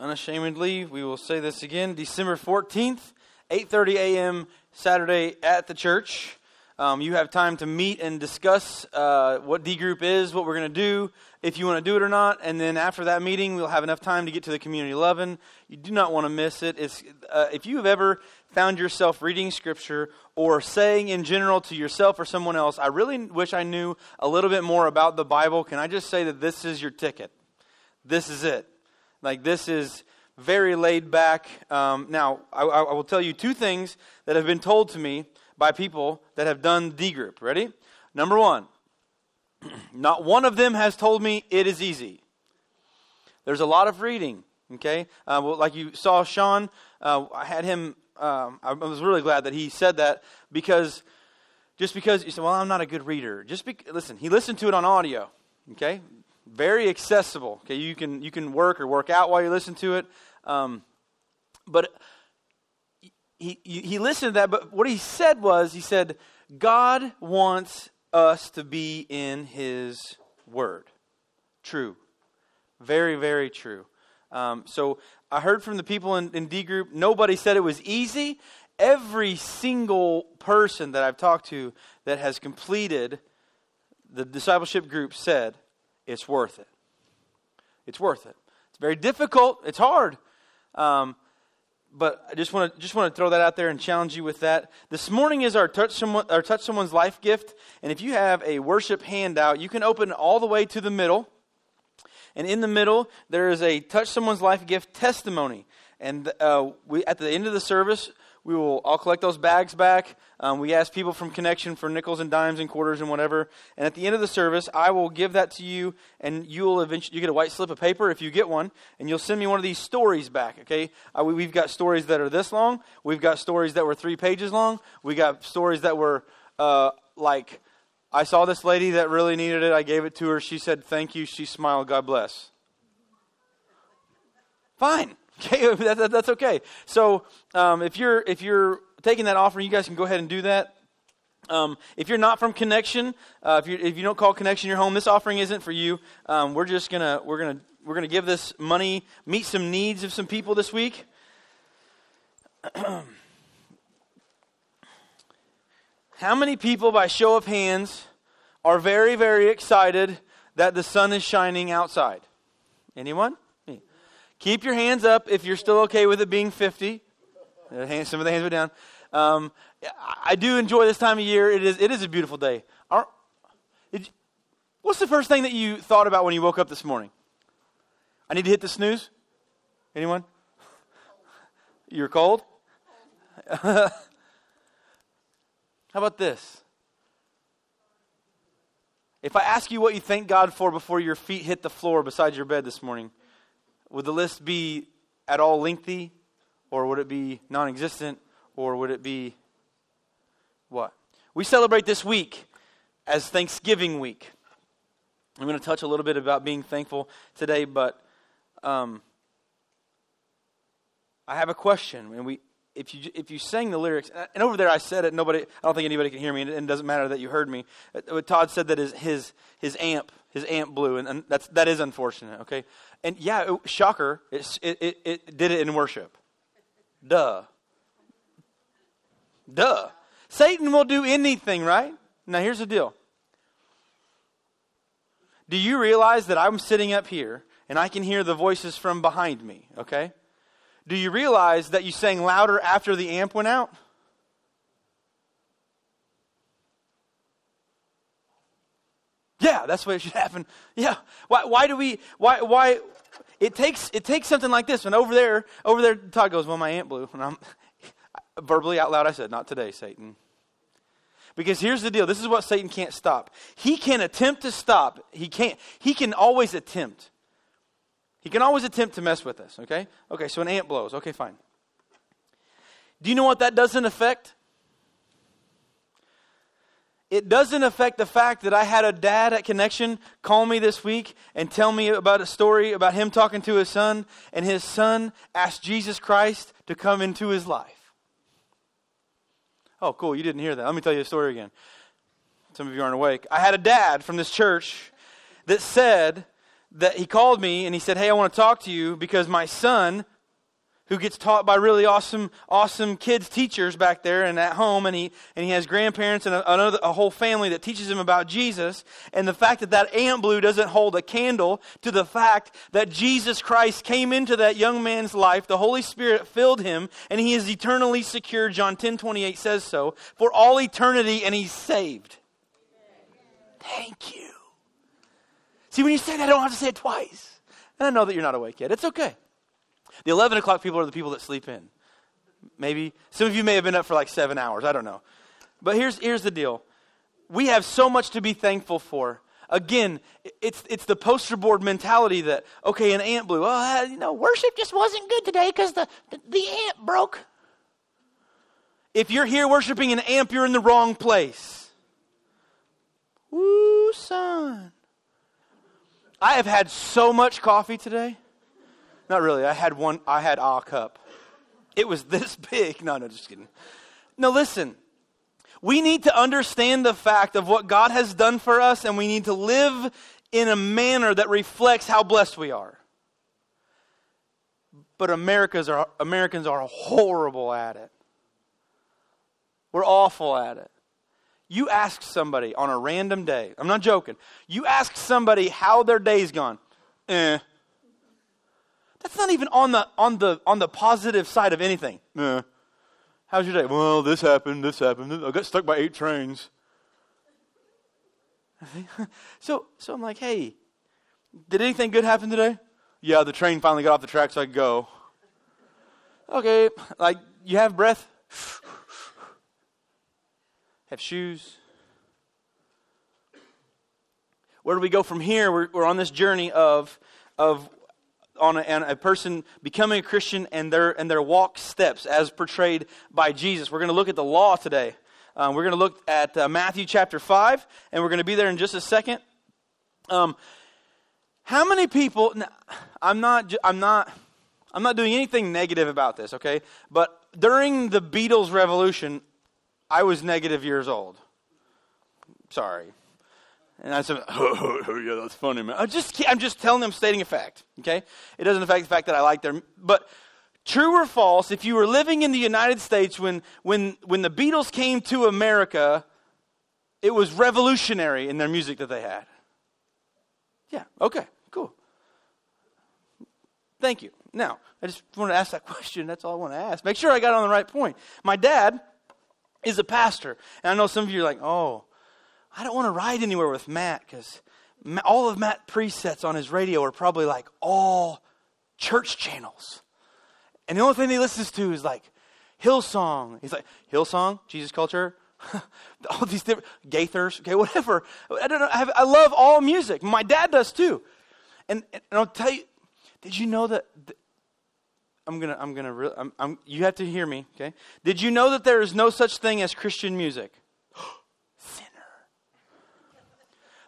unashamedly, we will say this again, December 14th, 8:30 a.m. Saturday at the church. Um, you have time to meet and discuss uh, what D group is, what we're going to do, if you want to do it or not. And then after that meeting, we'll have enough time to get to the community loving. You do not want to miss it. It's, uh, if you have ever found yourself reading scripture or saying in general to yourself or someone else, I really wish I knew a little bit more about the Bible, can I just say that this is your ticket? This is it. Like, this is very laid back. Um, now, I, I will tell you two things that have been told to me by people that have done D group. Ready? Number one, not one of them has told me it is easy. There's a lot of reading, okay? Uh, well, like you saw Sean, uh, I had him, um, I was really glad that he said that because just because you said, well, I'm not a good reader. Just be, listen, he listened to it on audio, okay? Very accessible, okay? You can, you can work or work out while you listen to it. Um, but he, he listened to that, but what he said was, he said, God wants us to be in his word. True. Very, very true. Um, so I heard from the people in, in D group, nobody said it was easy. Every single person that I've talked to that has completed the discipleship group said it's worth it. It's worth it. It's very difficult. It's hard. Um, but I just want to just want to throw that out there and challenge you with that. This morning is our touch someone our touch someone's life gift, and if you have a worship handout, you can open all the way to the middle. And in the middle, there is a touch someone's life gift testimony. And uh, we, at the end of the service, we will all collect those bags back. Um, we ask people from Connection for nickels and dimes and quarters and whatever. And at the end of the service, I will give that to you, and you will eventually you get a white slip of paper if you get one, and you'll send me one of these stories back. Okay, uh, we, have got stories that are this long. We've got stories that were three pages long. We got stories that were uh, like, I saw this lady that really needed it. I gave it to her. She said thank you. She smiled. God bless. Fine. Okay, that, that, that's okay. So um, if you're if you're taking that offering, you guys can go ahead and do that. Um, if you're not from Connection, uh, if you if you don't call Connection your home, this offering isn't for you. Um, we're just gonna we're gonna we're gonna give this money, meet some needs of some people this week. How many people, by show of hands, are very very excited that the sun is shining outside? Anyone? Keep your hands up if you're still okay with it being 50. Some of the hands are down. Um, I do enjoy this time of year. It is, it is a beautiful day. You, what's the first thing that you thought about when you woke up this morning? I need to hit the snooze? Anyone? You're cold? How about this? If I ask you what you thank God for before your feet hit the floor beside your bed this morning, would the list be at all lengthy, or would it be non existent, or would it be what? We celebrate this week as Thanksgiving week. I'm going to touch a little bit about being thankful today, but um, I have a question. And we, if you if you sang the lyrics, and over there I said it, nobody, I don't think anybody can hear me, and it doesn't matter that you heard me. Uh, Todd said that his his, his amp his amp blew, and, and that's that is unfortunate. Okay, and yeah, it, shocker, it, it, it did it in worship. Duh. Duh. Satan will do anything, right? Now here's the deal. Do you realize that I'm sitting up here and I can hear the voices from behind me? Okay. Do you realize that you sang louder after the amp went out? Yeah, that's what it should happen. Yeah. Why, why do we, why, why, it takes, it takes something like this. And over there, over there, Todd goes, well, my aunt blew. And I'm, verbally out loud, I said, not today, Satan. Because here's the deal. This is what Satan can't stop. He can attempt to stop. He can't, he can always attempt. He can always attempt to mess with us, okay? Okay, so an ant blows. Okay, fine. Do you know what that doesn't affect? it doesn't affect the fact that I had a dad at Connection call me this week and tell me about a story about him talking to his son, and his son asked Jesus Christ to come into his life. Oh, cool. You didn't hear that. Let me tell you a story again. Some of you aren't awake. I had a dad from this church that said that he called me and he said, Hey, I want to talk to you because my son, who gets taught by really awesome, awesome kids teachers back there and at home, and he and he has grandparents and a, another, a whole family that teaches him about Jesus. And the fact that that ant blue doesn't hold a candle to the fact that Jesus Christ came into that young man's life, the Holy Spirit filled him, and he is eternally secure. John ten twenty eight says so for all eternity, and he's saved. Thank you. See, when you say that, I don't have to say it twice. And I know that you're not awake yet. It's okay. The 11 o'clock people are the people that sleep in. Maybe. Some of you may have been up for like seven hours. I don't know. But here's, here's the deal we have so much to be thankful for. Again, it's, it's the poster board mentality that, okay, an ant blew. Oh, you know, worship just wasn't good today because the, the, the ant broke. If you're here worshiping an amp, you're in the wrong place. Woo, son. I have had so much coffee today. Not really. I had one, I had a cup. It was this big. No, no, just kidding. No, listen. We need to understand the fact of what God has done for us, and we need to live in a manner that reflects how blessed we are. But Americans are, Americans are horrible at it. We're awful at it. You ask somebody on a random day, I'm not joking, you ask somebody how their day's gone. Eh. That's not even on the on the on the positive side of anything. Eh. How's your day? Well, this happened, this happened. I got stuck by eight trains. so so I'm like, hey, did anything good happen today? Yeah, the train finally got off the track so I could go. Okay, like you have breath? Have shoes. Where do we go from here? We're, we're on this journey of, of on a, a, person becoming a Christian and their, and their walk steps as portrayed by Jesus. We're going to look at the law today. Um, we're going to look at uh, Matthew chapter 5, and we're going to be there in just a second. Um, how many people, I'm not, I'm not, I'm not doing anything negative about this, okay? But during the Beatles revolution, I was negative years old. Sorry. And I said, oh, oh, yeah, that's funny, man. I just, I'm just telling them, stating a fact, okay? It doesn't affect the fact that I like their, but true or false, if you were living in the United States when, when, when the Beatles came to America, it was revolutionary in their music that they had. Yeah, okay, cool. Thank you. Now, I just wanted to ask that question. That's all I want to ask. Make sure I got on the right point. My dad, is a pastor. And I know some of you are like, oh, I don't want to ride anywhere with Matt because all of Matt presets on his radio are probably like all church channels. And the only thing he listens to is like Hillsong. He's like, Hillsong, Jesus Culture, all these different, Gaithers, okay, whatever. I don't know. I, have, I love all music. My dad does too. And, and I'll tell you, did you know that I'm gonna, I'm gonna, re- I'm, I'm, you have to hear me, okay? Did you know that there is no such thing as Christian music? Sinner.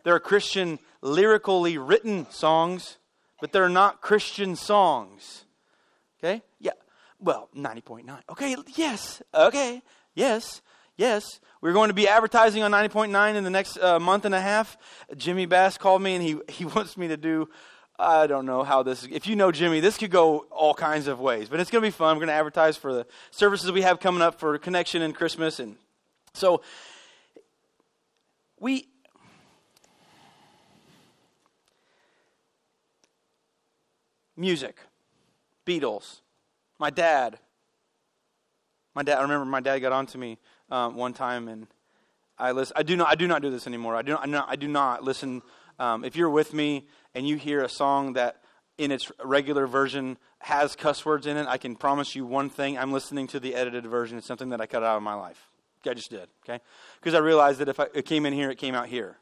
There are Christian lyrically written songs, but they're not Christian songs. Okay? Yeah. Well, 90.9. Okay, yes. Okay, yes. Yes, we're going to be advertising on 90.9 in the next uh, month and a half. Jimmy Bass called me and he, he wants me to do I don't know how this. If you know Jimmy, this could go all kinds of ways, but it's going to be fun. We're going to advertise for the services we have coming up for Connection and Christmas, and so we. Music, Beatles, my dad. My dad. I remember my dad got on to me um, one time, and I listen. I do not. I do not do this anymore. I do not. I do not listen. Um, if you're with me and you hear a song that in its regular version has cuss words in it, I can promise you one thing. I'm listening to the edited version. It's something that I cut out of my life. I just did, okay? Because I realized that if I, it came in here, it came out here.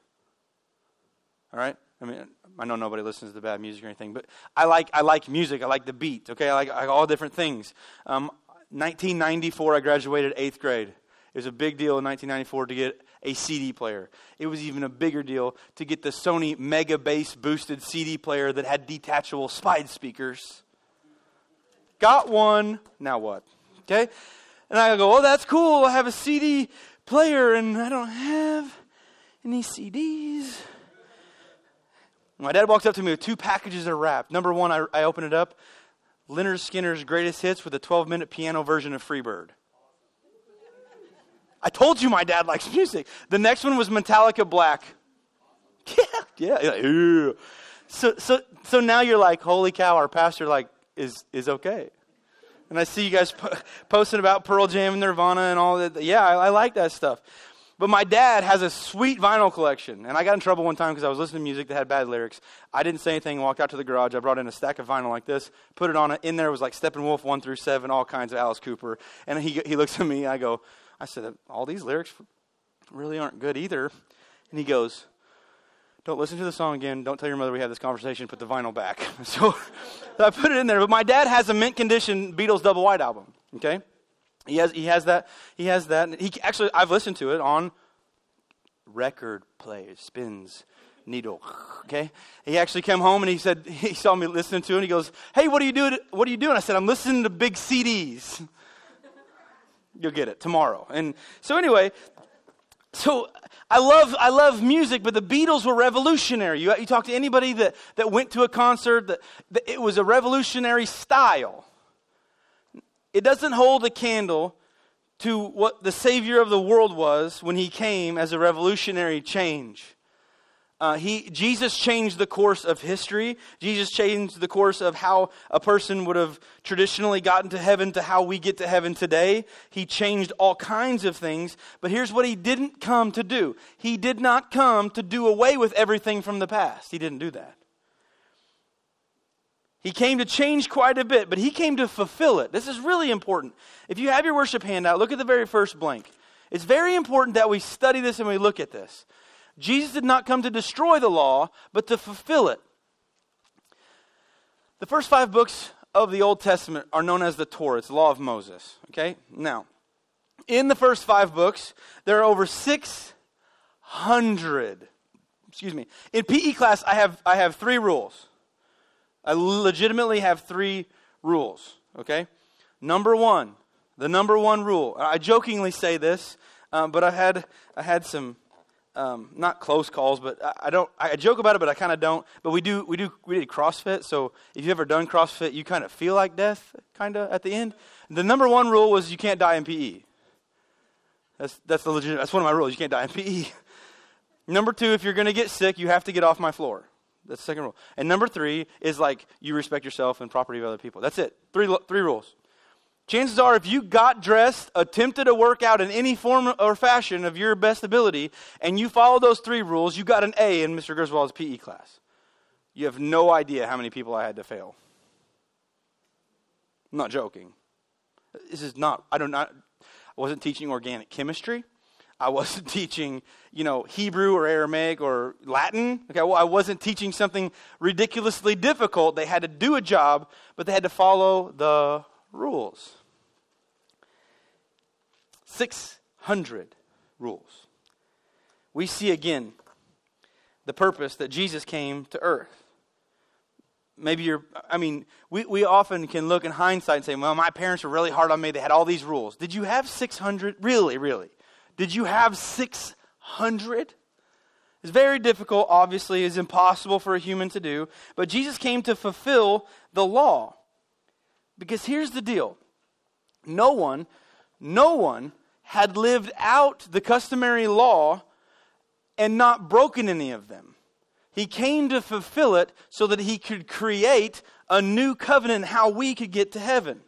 All right? I mean, I know nobody listens to bad music or anything, but I like, I like music. I like the beat, okay? I like, I like all different things. Um, 1994, I graduated eighth grade. It was a big deal in 1994 to get a CD player. It was even a bigger deal to get the Sony Mega Bass boosted CD player that had detachable spide speakers. Got one. Now what? Okay? And I go, oh, that's cool. I have a CD player and I don't have any CDs. My dad walks up to me with two packages of rap. Number one, I, I open it up Lynyrd Skynyrd's Greatest Hits with a 12 minute piano version of Freebird. I told you my dad likes music. The next one was Metallica Black. Yeah, yeah, yeah. So, so, so now you're like, holy cow, our pastor like is is okay. And I see you guys po- posting about Pearl Jam and Nirvana and all that. Yeah, I, I like that stuff. But my dad has a sweet vinyl collection, and I got in trouble one time because I was listening to music that had bad lyrics. I didn't say anything, walked out to the garage. I brought in a stack of vinyl like this, put it on it. In there was like Steppenwolf 1 through 7, all kinds of Alice Cooper. And he, he looks at me, I go, I said, all these lyrics really aren't good either. And he goes, don't listen to the song again. Don't tell your mother we had this conversation. Put the vinyl back. So I put it in there. But my dad has a mint condition Beatles double white album. Okay, he has he has that he has that. He actually I've listened to it on record player spins needle. Okay, he actually came home and he said he saw me listening to it. and He goes, "Hey, what are you doing? What are you doing?" I said, "I'm listening to big CDs." You'll get it tomorrow. And so anyway, so I love, I love music, but the Beatles were revolutionary. You, you talk to anybody that, that went to a concert, that, that it was a revolutionary style. It doesn't hold a candle to what the Savior of the world was when he came as a revolutionary change. Uh, he, Jesus changed the course of history. Jesus changed the course of how a person would have traditionally gotten to heaven to how we get to heaven today. He changed all kinds of things. But here's what he didn't come to do He did not come to do away with everything from the past. He didn't do that. He came to change quite a bit, but he came to fulfill it. This is really important. If you have your worship handout, look at the very first blank. It's very important that we study this and we look at this. Jesus did not come to destroy the law, but to fulfill it. The first five books of the Old Testament are known as the Torah. It's the law of Moses. Okay? Now, in the first five books, there are over 600. Excuse me. In PE class, I have, I have three rules. I legitimately have three rules. Okay? Number one, the number one rule. I jokingly say this, um, but I had, I had some um, not close calls, but I, I, don't. I joke about it, but I kind of don't. But we do. We do. We did CrossFit. So if you've ever done CrossFit, you kind of feel like death, kind of at the end. The number one rule was you can't die in PE. That's that's the legit. That's one of my rules. You can't die in PE. number two, if you're going to get sick, you have to get off my floor. That's the second rule. And number three is like you respect yourself and property of other people. That's it. Three three rules chances are if you got dressed, attempted to work out in any form or fashion of your best ability, and you follow those three rules, you got an A in Mr. Griswold's PE class. You have no idea how many people I had to fail. I'm not joking. This is not, I don't not, I wasn't teaching organic chemistry. I wasn't teaching, you know, Hebrew or Aramaic or Latin. Okay, well, I wasn't teaching something ridiculously difficult. They had to do a job, but they had to follow the rules. 600 rules. We see again the purpose that Jesus came to earth. Maybe you're, I mean, we, we often can look in hindsight and say, well, my parents were really hard on me. They had all these rules. Did you have 600? Really, really? Did you have 600? It's very difficult, obviously, it's impossible for a human to do. But Jesus came to fulfill the law. Because here's the deal no one, no one had lived out the customary law and not broken any of them. He came to fulfill it so that he could create a new covenant how we could get to heaven.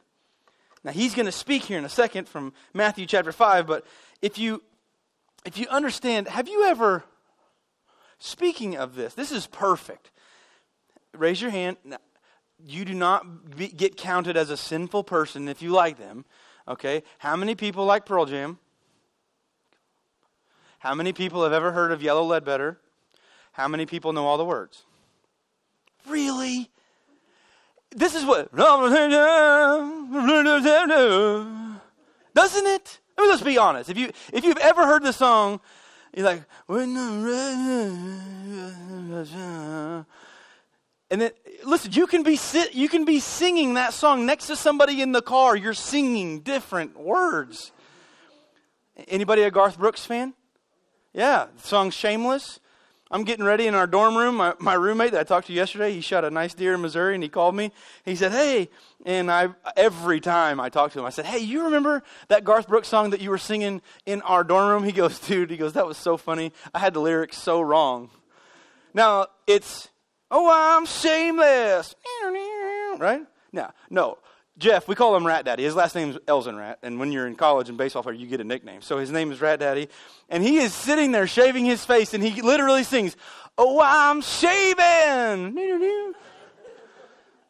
Now he's going to speak here in a second from Matthew chapter 5, but if you if you understand, have you ever speaking of this, this is perfect. Raise your hand. Now, you do not be, get counted as a sinful person if you like them. Okay? How many people like Pearl Jam? How many people have ever heard of Yellow Ledbetter? How many people know all the words? Really? This is what. Doesn't it? I mean, let's be honest. If, you, if you've ever heard the song, you're like, and then, listen, you can be sit, you can be singing that song next to somebody in the car. You're singing different words. Anybody a Garth Brooks fan? Yeah, the song "Shameless." I'm getting ready in our dorm room. My, my roommate that I talked to yesterday, he shot a nice deer in Missouri, and he called me. He said, "Hey," and I every time I talk to him, I said, "Hey, you remember that Garth Brooks song that you were singing in our dorm room?" He goes, "Dude," he goes, "That was so funny. I had the lyrics so wrong." Now it's, "Oh, I'm shameless," right? Now, no. Jeff, we call him Rat Daddy. His last name is Elzenrat, and when you're in college and baseball player, you get a nickname. So his name is Rat Daddy, and he is sitting there shaving his face, and he literally sings, "Oh, I'm shaving."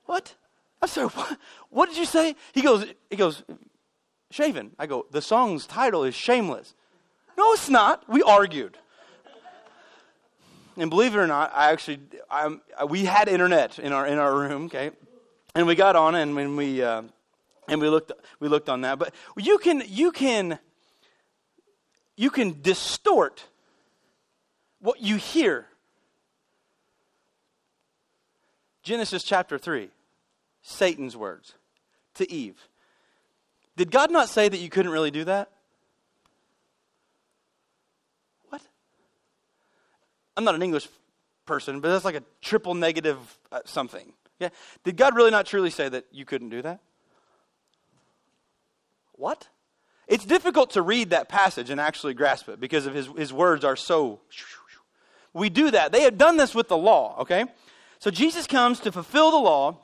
what? I'm sorry. What? What did you say? He goes. He goes. Shaven. I go. The song's title is Shameless. No, it's not. We argued. And believe it or not, I actually, I'm, we had internet in our in our room. Okay, and we got on and when we uh, and we looked we looked on that. But you can you can you can distort what you hear. Genesis chapter 3 satan's words to eve. Did god not say that you couldn't really do that what i'm not an english person but that's like a triple negative uh, something yeah. Did God really not truly say that you couldn't do that? What? It's difficult to read that passage and actually grasp it because of his, his words are so. We do that. They have done this with the law, okay? So Jesus comes to fulfill the law.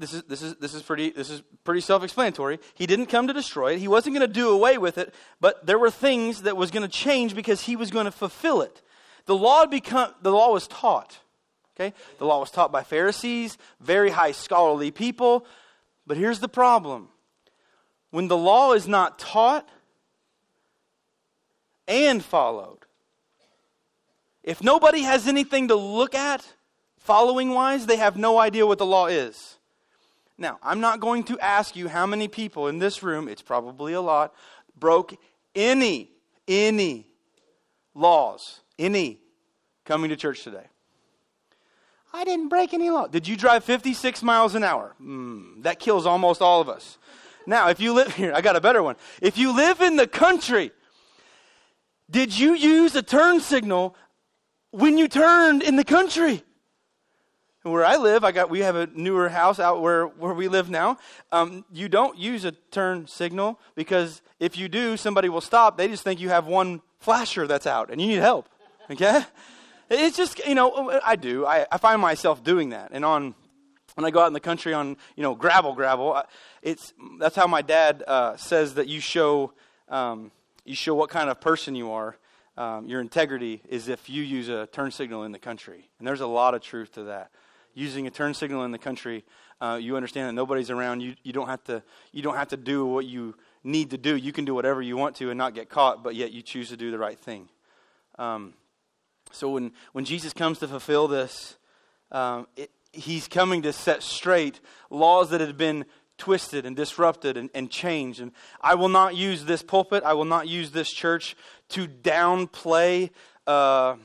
This is, this is, this is pretty, this is pretty self-explanatory. He didn't come to destroy it. He wasn't going to do away with it, but there were things that was going to change because he was going to fulfill it. The law, become, the law was taught. Okay? The law was taught by Pharisees, very high scholarly people. But here's the problem when the law is not taught and followed, if nobody has anything to look at following wise, they have no idea what the law is. Now, I'm not going to ask you how many people in this room, it's probably a lot, broke any, any laws, any, coming to church today. I didn't break any law. Did you drive 56 miles an hour? Mm, that kills almost all of us. Now, if you live here, I got a better one. If you live in the country, did you use a turn signal when you turned in the country? Where I live, I got we have a newer house out where, where we live now. Um, you don't use a turn signal because if you do, somebody will stop. They just think you have one flasher that's out and you need help. Okay? It's just, you know, I do. I, I find myself doing that. And on, when I go out in the country on, you know, gravel, gravel, it's, that's how my dad uh, says that you show, um, you show what kind of person you are. Um, your integrity is if you use a turn signal in the country. And there's a lot of truth to that. Using a turn signal in the country, uh, you understand that nobody's around. You, you, don't have to, you don't have to do what you need to do. You can do whatever you want to and not get caught, but yet you choose to do the right thing. Um, so when, when Jesus comes to fulfill this, um, it, he's coming to set straight laws that had been twisted and disrupted and, and changed. And I will not use this pulpit, I will not use this church to downplay. Uh,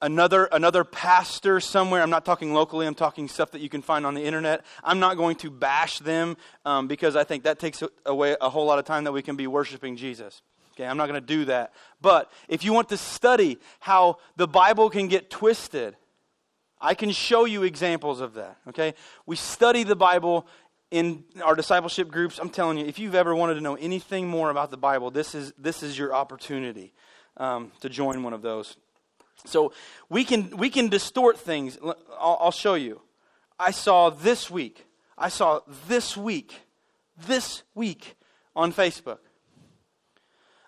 another another pastor somewhere i'm not talking locally i'm talking stuff that you can find on the internet i'm not going to bash them um, because i think that takes away a whole lot of time that we can be worshiping jesus Okay, I'm not going to do that. But if you want to study how the Bible can get twisted, I can show you examples of that. Okay? We study the Bible in our discipleship groups. I'm telling you, if you've ever wanted to know anything more about the Bible, this is, this is your opportunity um, to join one of those. So we can, we can distort things. I'll, I'll show you. I saw this week, I saw this week, this week on Facebook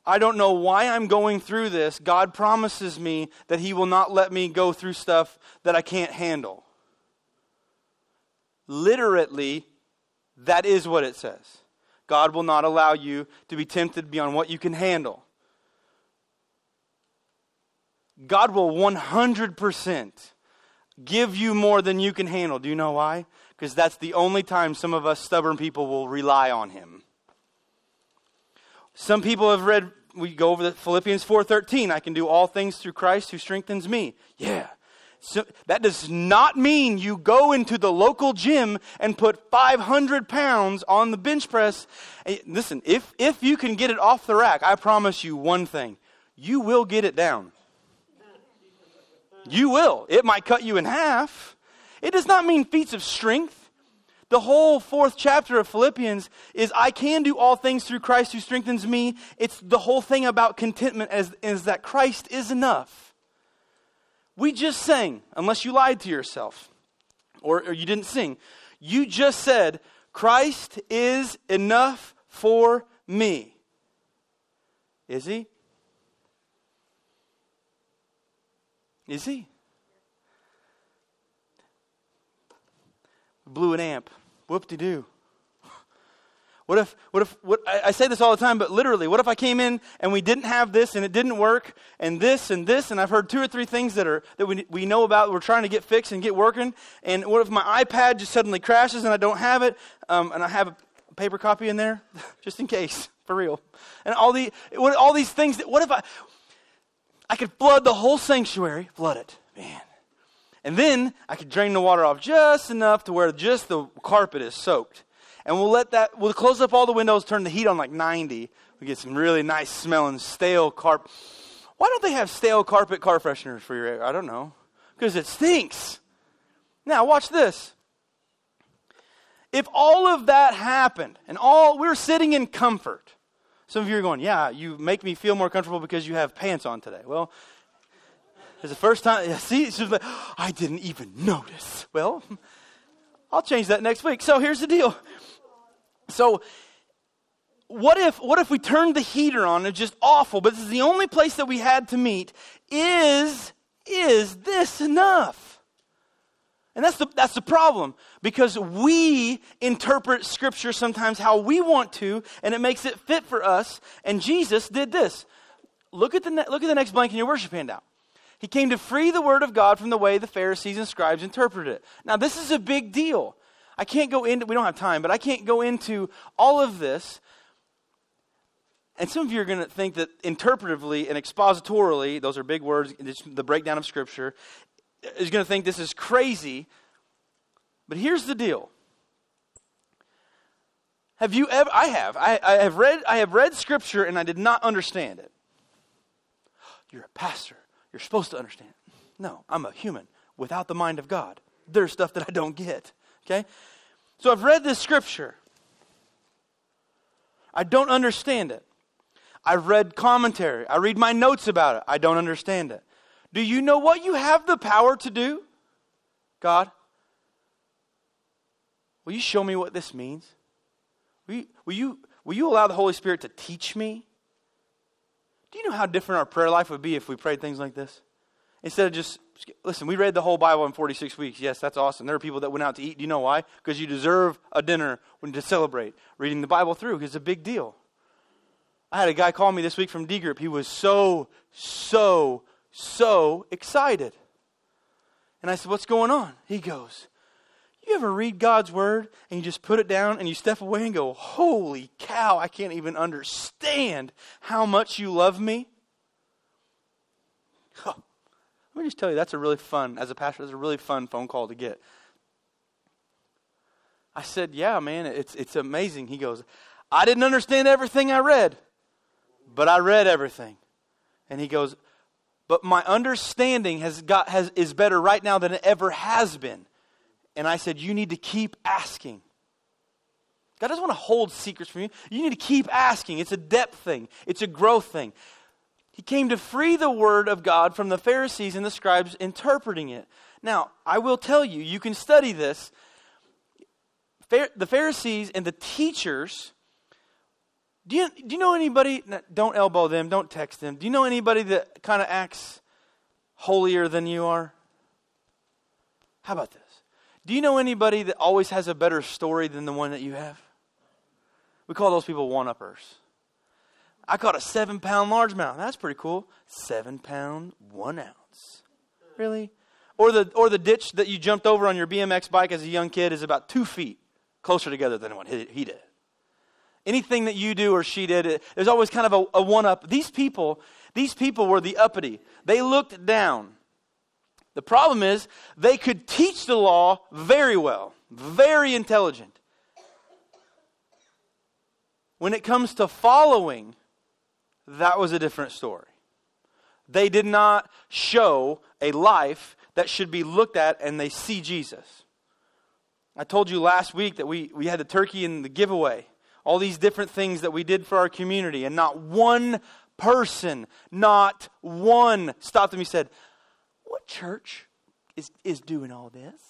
I don't know why I'm going through this. God promises me that He will not let me go through stuff that I can't handle. Literally, that is what it says. God will not allow you to be tempted beyond what you can handle. God will 100% give you more than you can handle. Do you know why? Because that's the only time some of us stubborn people will rely on Him. Some people have read, we go over the Philippians 4.13, I can do all things through Christ who strengthens me. Yeah. So that does not mean you go into the local gym and put 500 pounds on the bench press. Listen, if, if you can get it off the rack, I promise you one thing. you will get it down. You will. It might cut you in half. It does not mean feats of strength. The whole fourth chapter of Philippians is I can do all things through Christ who strengthens me. It's the whole thing about contentment as, is that Christ is enough. We just sang, unless you lied to yourself or, or you didn't sing. You just said, Christ is enough for me. Is he? Is he? Blew an amp. Whoop de doo. What if, what if, what, I, say this all the time, but literally, what if I came in and we didn't have this and it didn't work and this and this and I've heard two or three things that are, that we, we know about, we're trying to get fixed and get working. And what if my iPad just suddenly crashes and I don't have it um, and I have a paper copy in there just in case, for real. And all the, what, all these things that, what if I, I could flood the whole sanctuary, flood it, man. And then I could drain the water off just enough to where just the carpet is soaked. And we'll let that, we'll close up all the windows, turn the heat on like 90. We get some really nice smelling stale carpet. Why don't they have stale carpet car fresheners for your, I don't know. Because it stinks. Now, watch this. If all of that happened and all, we're sitting in comfort, some of you are going, Yeah, you make me feel more comfortable because you have pants on today. Well, it's the first time. See, she's like, I didn't even notice. Well, I'll change that next week. So here's the deal. So, what if what if we turned the heater on? It's just awful, but this is the only place that we had to meet. Is is this enough? And that's the, that's the problem because we interpret Scripture sometimes how we want to, and it makes it fit for us. And Jesus did this. Look at the, ne- look at the next blank in your worship handout. He came to free the Word of God from the way the Pharisees and scribes interpreted it. Now, this is a big deal. I can't go into, we don't have time, but I can't go into all of this. And some of you are going to think that interpretively and expositorily, those are big words, the breakdown of Scripture, is going to think this is crazy. But here's the deal. Have you ever? I have. I, I, have read. I have read Scripture and I did not understand it. You're a pastor. You're supposed to understand. It. No, I'm a human without the mind of God. There's stuff that I don't get. Okay, so I've read this Scripture. I don't understand it. I've read commentary. I read my notes about it. I don't understand it. Do you know what you have the power to do? God, will you show me what this means? Will you, will you, will you allow the Holy Spirit to teach me? Do you know how different our prayer life would be if we prayed things like this? Instead of just, listen, we read the whole Bible in 46 weeks. Yes, that's awesome. There are people that went out to eat. Do you know why? Because you deserve a dinner when to celebrate reading the Bible through. It's a big deal. I had a guy call me this week from D Group. He was so, so so excited. And I said, What's going on? He goes, You ever read God's word and you just put it down and you step away and go, Holy cow, I can't even understand how much you love me? Huh. Let me just tell you, that's a really fun, as a pastor, that's a really fun phone call to get. I said, Yeah, man, it's, it's amazing. He goes, I didn't understand everything I read, but I read everything. And he goes, but my understanding has got, has, is better right now than it ever has been. And I said, You need to keep asking. God doesn't want to hold secrets from you. You need to keep asking. It's a depth thing, it's a growth thing. He came to free the word of God from the Pharisees and the scribes interpreting it. Now, I will tell you, you can study this. The Pharisees and the teachers do you, do you know anybody, don't elbow them, don't text them. Do you know anybody that kind of acts holier than you are? How about this? Do you know anybody that always has a better story than the one that you have? We call those people one uppers. I caught a seven pound largemouth. That's pretty cool. Seven pound, one ounce. Really? Or the, or the ditch that you jumped over on your BMX bike as a young kid is about two feet closer together than what he, he did anything that you do or she did, there's always kind of a, a one up. These people, these people were the uppity. They looked down. The problem is they could teach the law very well, very intelligent. When it comes to following, that was a different story. They did not show a life that should be looked at and they see Jesus. I told you last week that we, we had the turkey and the giveaway, all these different things that we did for our community, and not one person, not one stopped him. He said, What church is, is doing all this?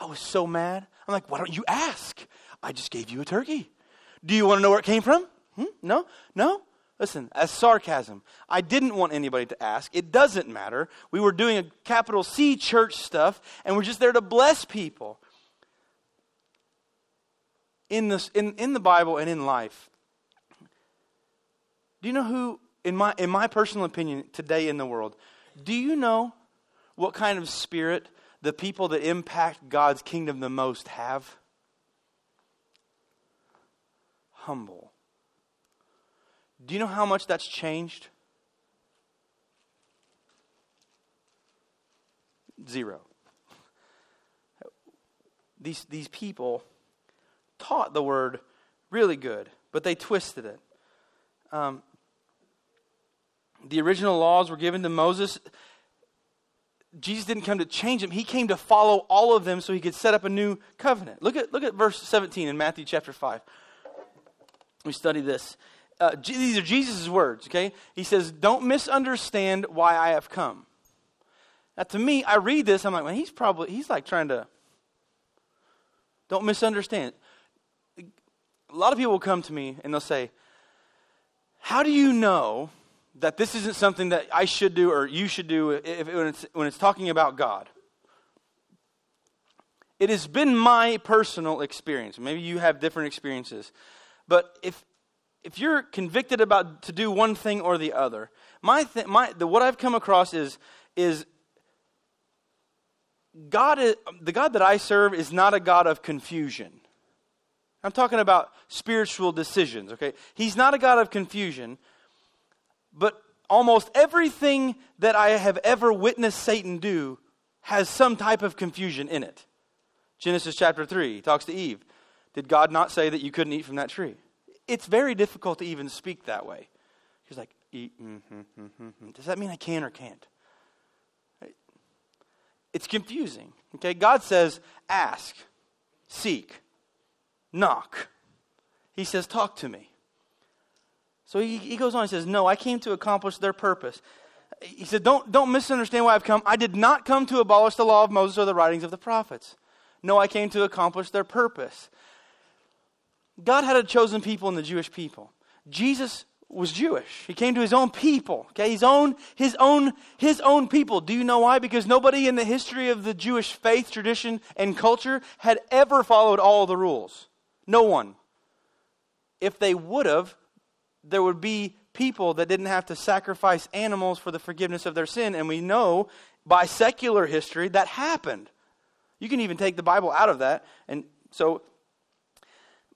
I was so mad. I'm like, Why don't you ask? I just gave you a turkey. Do you want to know where it came from? Hmm? No? No? Listen, as sarcasm, I didn't want anybody to ask. It doesn't matter. We were doing a capital C church stuff, and we're just there to bless people. In, this, in, in the Bible and in life, do you know who, in my, in my personal opinion, today in the world, do you know what kind of spirit the people that impact God's kingdom the most have? Humble. Do you know how much that's changed? Zero. These, these people taught the word really good, but they twisted it. Um, the original laws were given to Moses. Jesus didn't come to change them. He came to follow all of them so he could set up a new covenant. Look at, look at verse 17 in Matthew chapter 5. We study this uh, these are Jesus' words, okay? He says, Don't misunderstand why I have come. Now, to me, I read this, I'm like, well, he's probably, he's like trying to, don't misunderstand. A lot of people will come to me and they'll say, How do you know that this isn't something that I should do or you should do if, when, it's, when it's talking about God? It has been my personal experience. Maybe you have different experiences. But if if you're convicted about to do one thing or the other, my, th- my the, what I've come across is is God is, the God that I serve is not a God of confusion. I'm talking about spiritual decisions, okay? He's not a God of confusion, but almost everything that I have ever witnessed Satan do has some type of confusion in it. Genesis chapter 3, he talks to Eve. Did God not say that you couldn't eat from that tree? it's very difficult to even speak that way. He's like, mm-hmm, mm-hmm, does that mean I can or can't? It's confusing. Okay, God says, ask, seek, knock. He says, talk to me. So he, he goes on, he says, No, I came to accomplish their purpose. He said, don't, don't misunderstand why I've come. I did not come to abolish the law of Moses or the writings of the prophets. No, I came to accomplish their purpose. God had a chosen people in the Jewish people. Jesus was Jewish. He came to his own people, okay? His own, his own, his own people. Do you know why? Because nobody in the history of the Jewish faith, tradition, and culture had ever followed all the rules. No one. If they would have, there would be people that didn't have to sacrifice animals for the forgiveness of their sin, and we know by secular history that happened. You can even take the Bible out of that, and so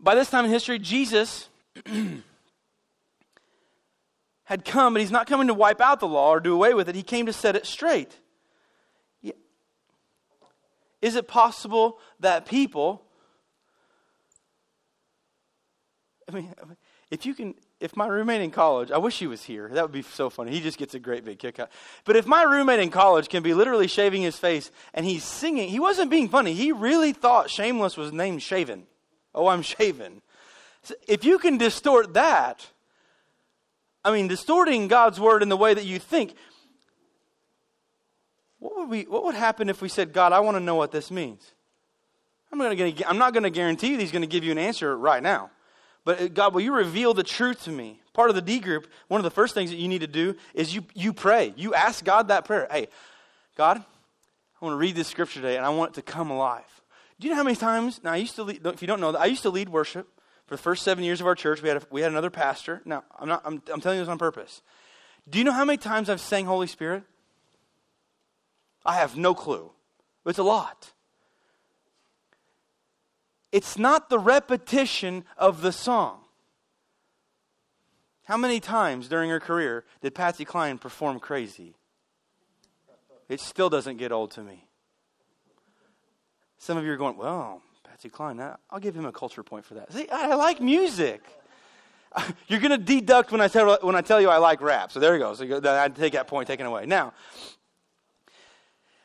by this time in history, Jesus had come, but he's not coming to wipe out the law or do away with it. He came to set it straight. Is it possible that people, I mean, if you can, if my roommate in college, I wish he was here. That would be so funny. He just gets a great big kick out. But if my roommate in college can be literally shaving his face and he's singing, he wasn't being funny. He really thought Shameless was named Shaven. Oh, I'm shaven. If you can distort that, I mean, distorting God's word in the way that you think, what would, we, what would happen if we said, God, I want to know what this means? I'm, gonna, I'm not going to guarantee that He's going to give you an answer right now. But uh, God, will you reveal the truth to me? Part of the D group, one of the first things that you need to do is you, you pray. You ask God that prayer. Hey, God, I want to read this scripture today and I want it to come alive. Do you know how many times? Now, I used to lead, if you don't know I used to lead worship for the first seven years of our church. We had, a, we had another pastor. Now, I'm, not, I'm, I'm telling you this on purpose. Do you know how many times I've sang Holy Spirit? I have no clue. It's a lot. It's not the repetition of the song. How many times during her career did Patsy Cline perform crazy? It still doesn't get old to me. Some of you are going, well, Patsy Cline, I'll give him a culture point for that. See, I like music. you're going to deduct when I, tell, when I tell you I like rap. So there you go. So I take that point taken away. Now,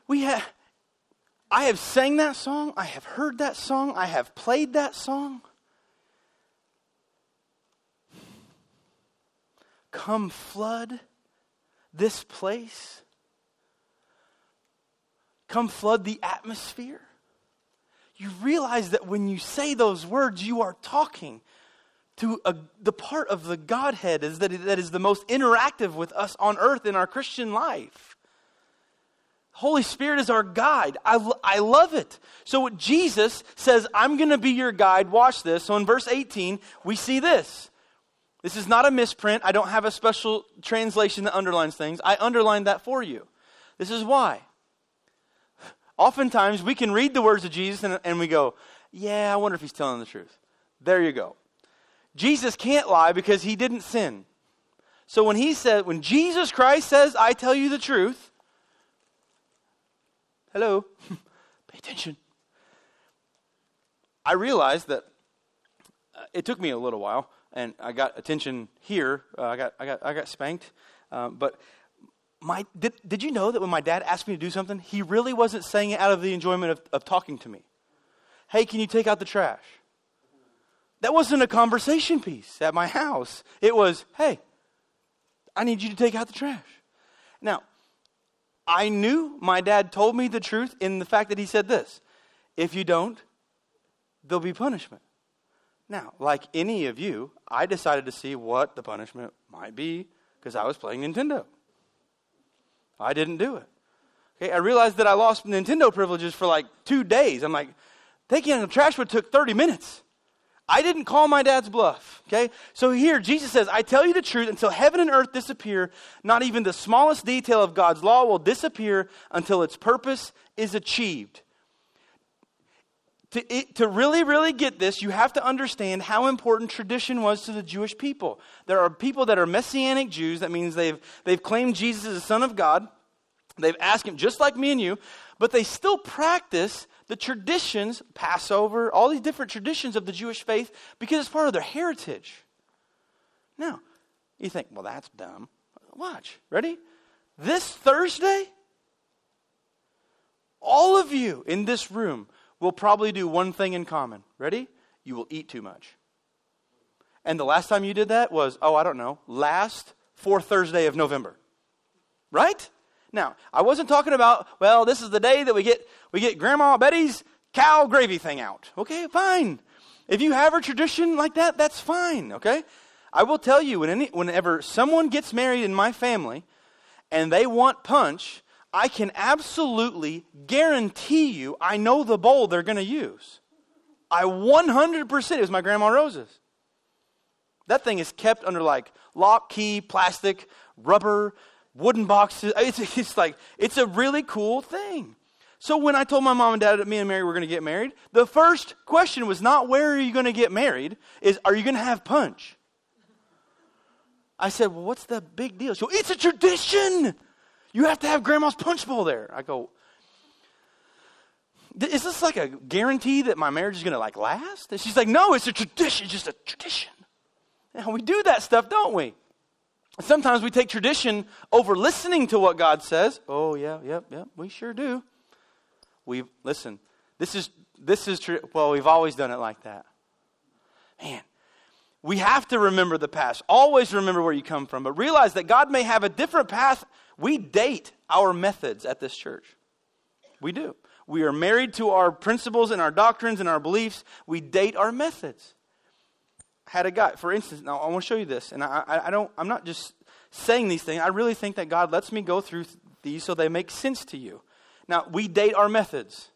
we have, I have sang that song. I have heard that song. I have played that song. Come flood this place. Come flood the atmosphere. You realize that when you say those words, you are talking to a, the part of the Godhead is that, that is the most interactive with us on earth in our Christian life. Holy Spirit is our guide. I, I love it. So Jesus says, I'm going to be your guide. Watch this. So in verse 18, we see this. This is not a misprint. I don't have a special translation that underlines things. I underlined that for you. This is why. Oftentimes, we can read the words of Jesus and, and we go, Yeah, I wonder if he's telling the truth. There you go. Jesus can't lie because he didn't sin. So when he said, when Jesus Christ says, I tell you the truth, hello, pay attention. I realized that uh, it took me a little while, and I got attention here. Uh, I, got, I, got, I got spanked. Um, but my, did, did you know that when my dad asked me to do something, he really wasn't saying it out of the enjoyment of, of talking to me? Hey, can you take out the trash? That wasn't a conversation piece at my house. It was, hey, I need you to take out the trash. Now, I knew my dad told me the truth in the fact that he said this if you don't, there'll be punishment. Now, like any of you, I decided to see what the punishment might be because I was playing Nintendo. I didn't do it. Okay, I realized that I lost Nintendo privileges for like two days. I'm like, taking out the trash would took 30 minutes. I didn't call my dad's bluff. Okay? So here, Jesus says, I tell you the truth, until heaven and earth disappear, not even the smallest detail of God's law will disappear until its purpose is achieved. To, it, to really, really get this, you have to understand how important tradition was to the Jewish people. There are people that are Messianic Jews, that means they've, they've claimed Jesus as the Son of God. They've asked him, just like me and you, but they still practice the traditions, Passover, all these different traditions of the Jewish faith because it's part of their heritage. Now, you think, well, that's dumb. Watch. Ready? This Thursday, all of you in this room will probably do one thing in common. Ready? You will eat too much. And the last time you did that was, oh, I don't know, last fourth Thursday of November. Right? Now, I wasn't talking about, well, this is the day that we get we get Grandma Betty's cow gravy thing out. Okay, fine. If you have a tradition like that, that's fine, okay? I will tell you when any, whenever someone gets married in my family and they want punch, I can absolutely guarantee you I know the bowl they're going to use. I 100% it was my grandma Rose's. That thing is kept under like lock, key, plastic, rubber, wooden boxes. It's, it's like, it's a really cool thing. So when I told my mom and dad that me and Mary were going to get married, the first question was not where are you going to get married, is are you going to have punch? I said, well, what's the big deal? She goes, it's a tradition. You have to have grandma's punch bowl there. I go, is this like a guarantee that my marriage is going to like last? And she's like, no, it's a tradition, just a tradition. And we do that stuff, don't we? Sometimes we take tradition over listening to what God says. Oh, yeah, yep, yep, we sure do. We listen. This is this is true. Well, we've always done it like that. Man, we have to remember the past. Always remember where you come from, but realize that God may have a different path. We date our methods at this church. We do. We are married to our principles and our doctrines and our beliefs. We date our methods. Had a guy, for instance, now I want to show you this, and I, I, I don't, I'm not just saying these things. I really think that God lets me go through these so they make sense to you. Now, we date our methods.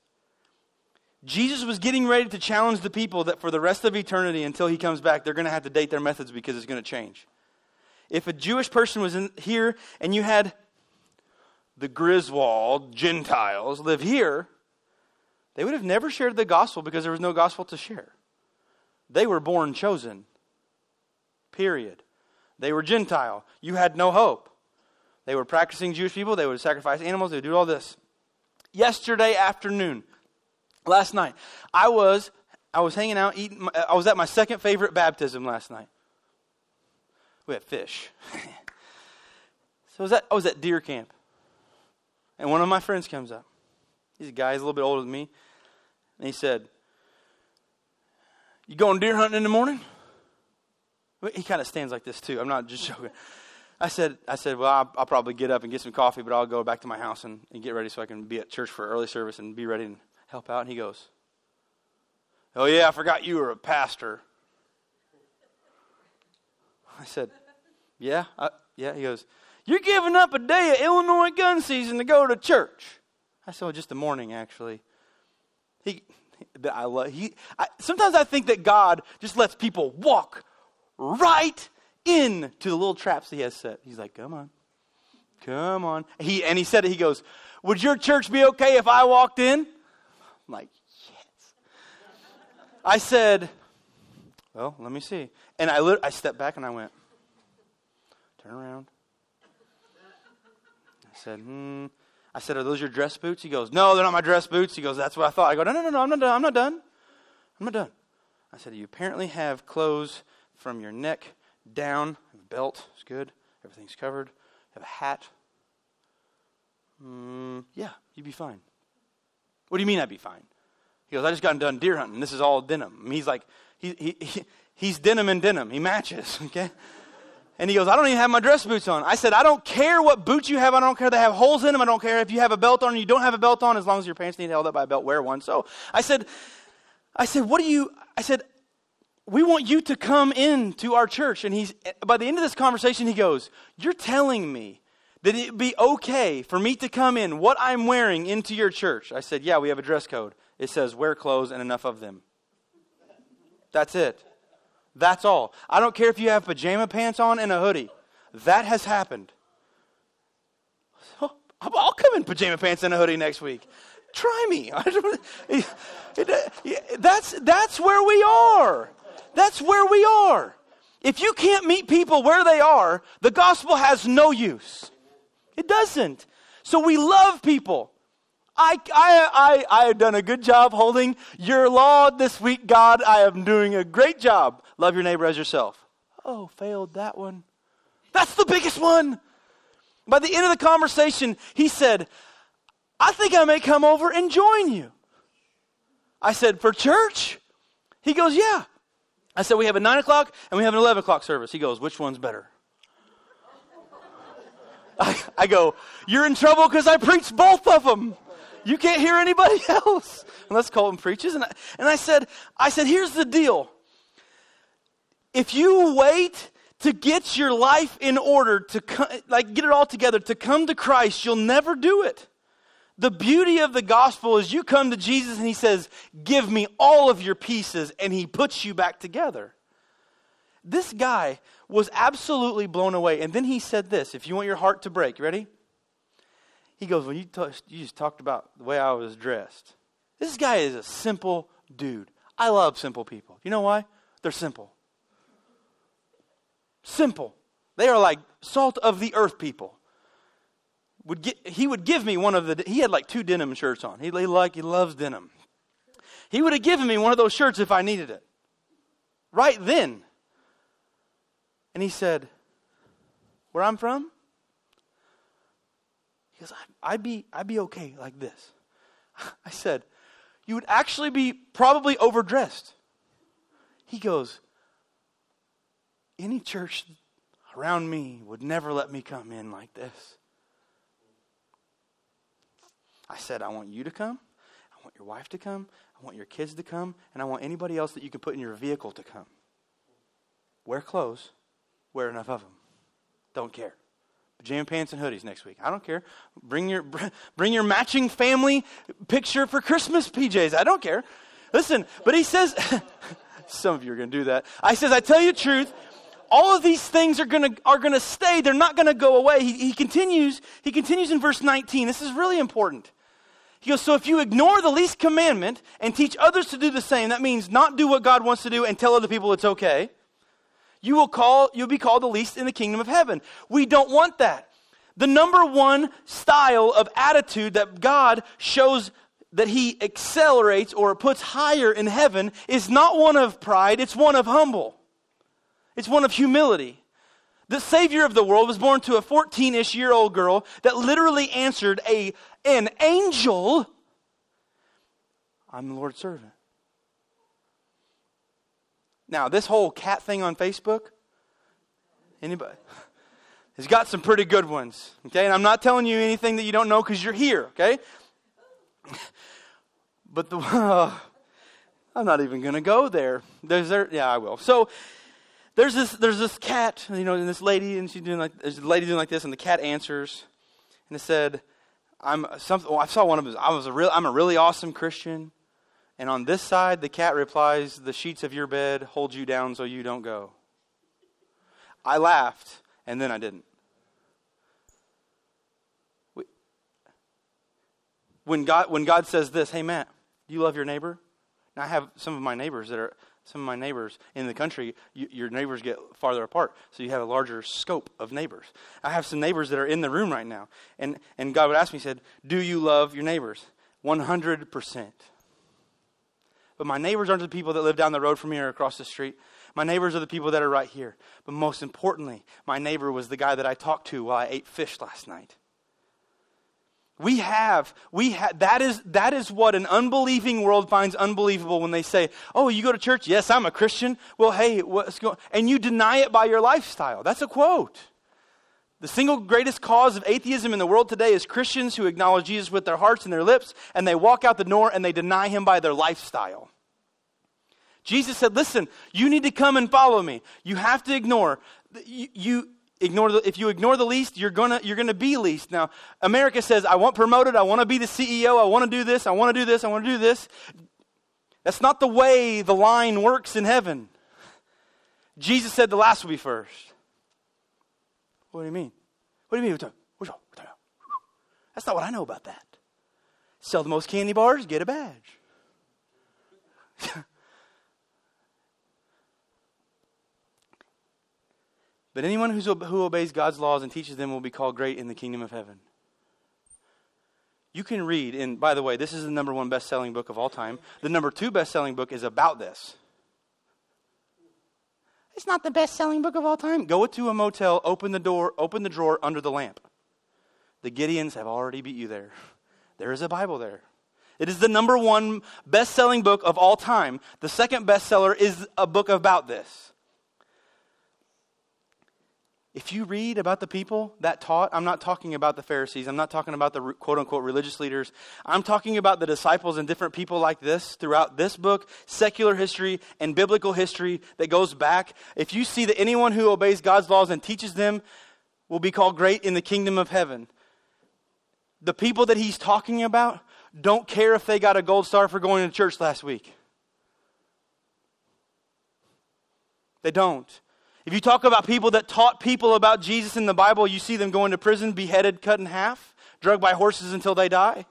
Jesus was getting ready to challenge the people that for the rest of eternity until he comes back, they're going to have to date their methods because it's going to change. If a Jewish person was in here and you had the Griswold Gentiles live here, they would have never shared the gospel because there was no gospel to share. They were born chosen. Period. They were Gentile. You had no hope. They were practicing Jewish people. They would sacrifice animals. They would do all this yesterday afternoon, last night, I was I was hanging out eating. I was at my second favorite baptism last night. We had fish. so was, at, I was at deer camp. And one of my friends comes up. He's a guy, he's a little bit older than me. And he said, You going deer hunting in the morning? He kind of stands like this too. I'm not just joking. I said, I said, well, I'll, I'll, probably get up and get some coffee, but I'll go back to my house and, and get ready so I can be at church for early service and be ready and help out. And he goes, Oh, yeah, I forgot you were a pastor. I said, Yeah, yeah. He goes, You're giving up a day of Illinois gun season to go to church. I said, Well, just the morning, actually. He, I love, he, I, sometimes I think that God just lets people walk right into the little traps he has set. He's like, Come on. Come on. He, and he said it, he goes, Would your church be okay if I walked in? I'm like, Yes. I said, Well, let me see. And I, lit- I stepped back and I went, Turn around. I said, Hmm. I said, Are those your dress boots? He goes, No, they're not my dress boots. He goes, That's what I thought. I go, No, no, no, no, I'm not done. I'm not done. I'm not done. I said, You apparently have clothes from your neck down. Belt is good. Everything's covered. Have a hat. Mm, yeah, you'd be fine. What do you mean I'd be fine? He goes, I just got done deer hunting. This is all denim. He's like, he, he, he, he's denim and denim. He matches, okay? And he goes, I don't even have my dress boots on. I said, I don't care what boots you have. I don't care they have holes in them. I don't care if you have a belt on or you don't have a belt on. As long as your pants need held up by a belt, wear one. So I said, I said, what do you, I said, we want you to come in to our church. And he's, by the end of this conversation, he goes, you're telling me that it'd be okay for me to come in what I'm wearing into your church. I said, yeah, we have a dress code. It says wear clothes and enough of them. That's it. That's all. I don't care if you have pajama pants on and a hoodie. That has happened. I'll come in pajama pants and a hoodie next week. Try me. That's, that's where we are. That's where we are. If you can't meet people where they are, the gospel has no use. It doesn't. So we love people. I, I, I, I have done a good job holding your law this week, God. I am doing a great job. Love your neighbor as yourself. Oh, failed that one. That's the biggest one. By the end of the conversation, he said, I think I may come over and join you. I said, For church? He goes, Yeah. I said, We have a 9 o'clock and we have an 11 o'clock service. He goes, Which one's better? I, I go, You're in trouble because I preached both of them. You can't hear anybody else unless Colton preaches. And I, and I said, I said, here's the deal. If you wait to get your life in order to co- like get it all together to come to Christ, you'll never do it. The beauty of the gospel is you come to Jesus and he says, "Give me all of your pieces," and he puts you back together. This guy was absolutely blown away. And then he said this, if you want your heart to break, ready? He goes, Well, you, t- you just talked about the way I was dressed. This guy is a simple dude. I love simple people. You know why? They're simple. Simple. They are like salt of the earth people. Would get, he would give me one of the. He had like two denim shirts on. He, he like he loves denim. He would have given me one of those shirts if I needed it. Right then. And he said, "Where I'm from, he goes, I'd be, I'd be okay like this. I said, You would actually be probably overdressed. He goes, Any church around me would never let me come in like this. I said, I want you to come. I want your wife to come. I want your kids to come. And I want anybody else that you can put in your vehicle to come. Wear clothes, wear enough of them. Don't care pajama pants and hoodies next week. I don't care. Bring your bring your matching family picture for Christmas PJs. I don't care. Listen, but he says some of you are going to do that. I says I tell you the truth, all of these things are going to are going to stay. They're not going to go away. He, he continues he continues in verse 19. This is really important. He goes, So if you ignore the least commandment and teach others to do the same, that means not do what God wants to do and tell other people it's okay you will call you'll be called the least in the kingdom of heaven. We don't want that. The number one style of attitude that God shows that he accelerates or puts higher in heaven is not one of pride, it's one of humble. It's one of humility. The Savior of the world was born to a 14 ish year old girl that literally answered a, an angel I'm the Lord's servant. Now, this whole cat thing on Facebook, anybody? Has got some pretty good ones. Okay, and I'm not telling you anything that you don't know because you're here. Okay, but the uh, I'm not even going to go there. There's there, yeah, I will. So there's this there's this cat, you know, and this lady, and she's doing like there's a lady doing like this, and the cat answers, and it said, "I'm something." Well, I saw one of them. I was a real. I'm a really awesome Christian. And on this side, the cat replies, The sheets of your bed hold you down so you don't go. I laughed, and then I didn't. When God, when God says this, Hey, Matt, do you love your neighbor? Now, I have some of my neighbors that are, some of my neighbors in the country, you, your neighbors get farther apart, so you have a larger scope of neighbors. I have some neighbors that are in the room right now, and, and God would ask me, He said, Do you love your neighbors? 100%. But my neighbors aren't the people that live down the road from me or across the street. My neighbors are the people that are right here. But most importantly, my neighbor was the guy that I talked to while I ate fish last night. We have, we that is, that is what an unbelieving world finds unbelievable when they say, Oh, you go to church? Yes, I'm a Christian. Well, hey, what's going And you deny it by your lifestyle. That's a quote. The single greatest cause of atheism in the world today is Christians who acknowledge Jesus with their hearts and their lips, and they walk out the door and they deny him by their lifestyle. Jesus said, Listen, you need to come and follow me. You have to ignore. You, you ignore the, if you ignore the least, you're gonna you're gonna be least. Now, America says, I want promoted, I want to be the CEO, I want to do this, I want to do this, I want to do this. That's not the way the line works in heaven. Jesus said the last will be first. What do you mean? What do you mean? That's not what I know about that. Sell the most candy bars, get a badge. but anyone who obeys God's laws and teaches them will be called great in the kingdom of heaven. You can read, and by the way, this is the number one best selling book of all time. The number two best selling book is about this. It's not the best selling book of all time. Go to a motel, open the door, open the drawer under the lamp. The Gideons have already beat you there. There is a Bible there. It is the number one best selling book of all time. The second bestseller is a book about this. If you read about the people that taught, I'm not talking about the Pharisees, I'm not talking about the quote unquote religious leaders. I'm talking about the disciples and different people like this throughout this book, secular history, and biblical history that goes back. If you see that anyone who obeys God's laws and teaches them will be called great in the kingdom of heaven, the people that he's talking about don't care if they got a gold star for going to church last week. They don't. If you talk about people that taught people about Jesus in the Bible, you see them going to prison, beheaded, cut in half, drugged by horses until they die.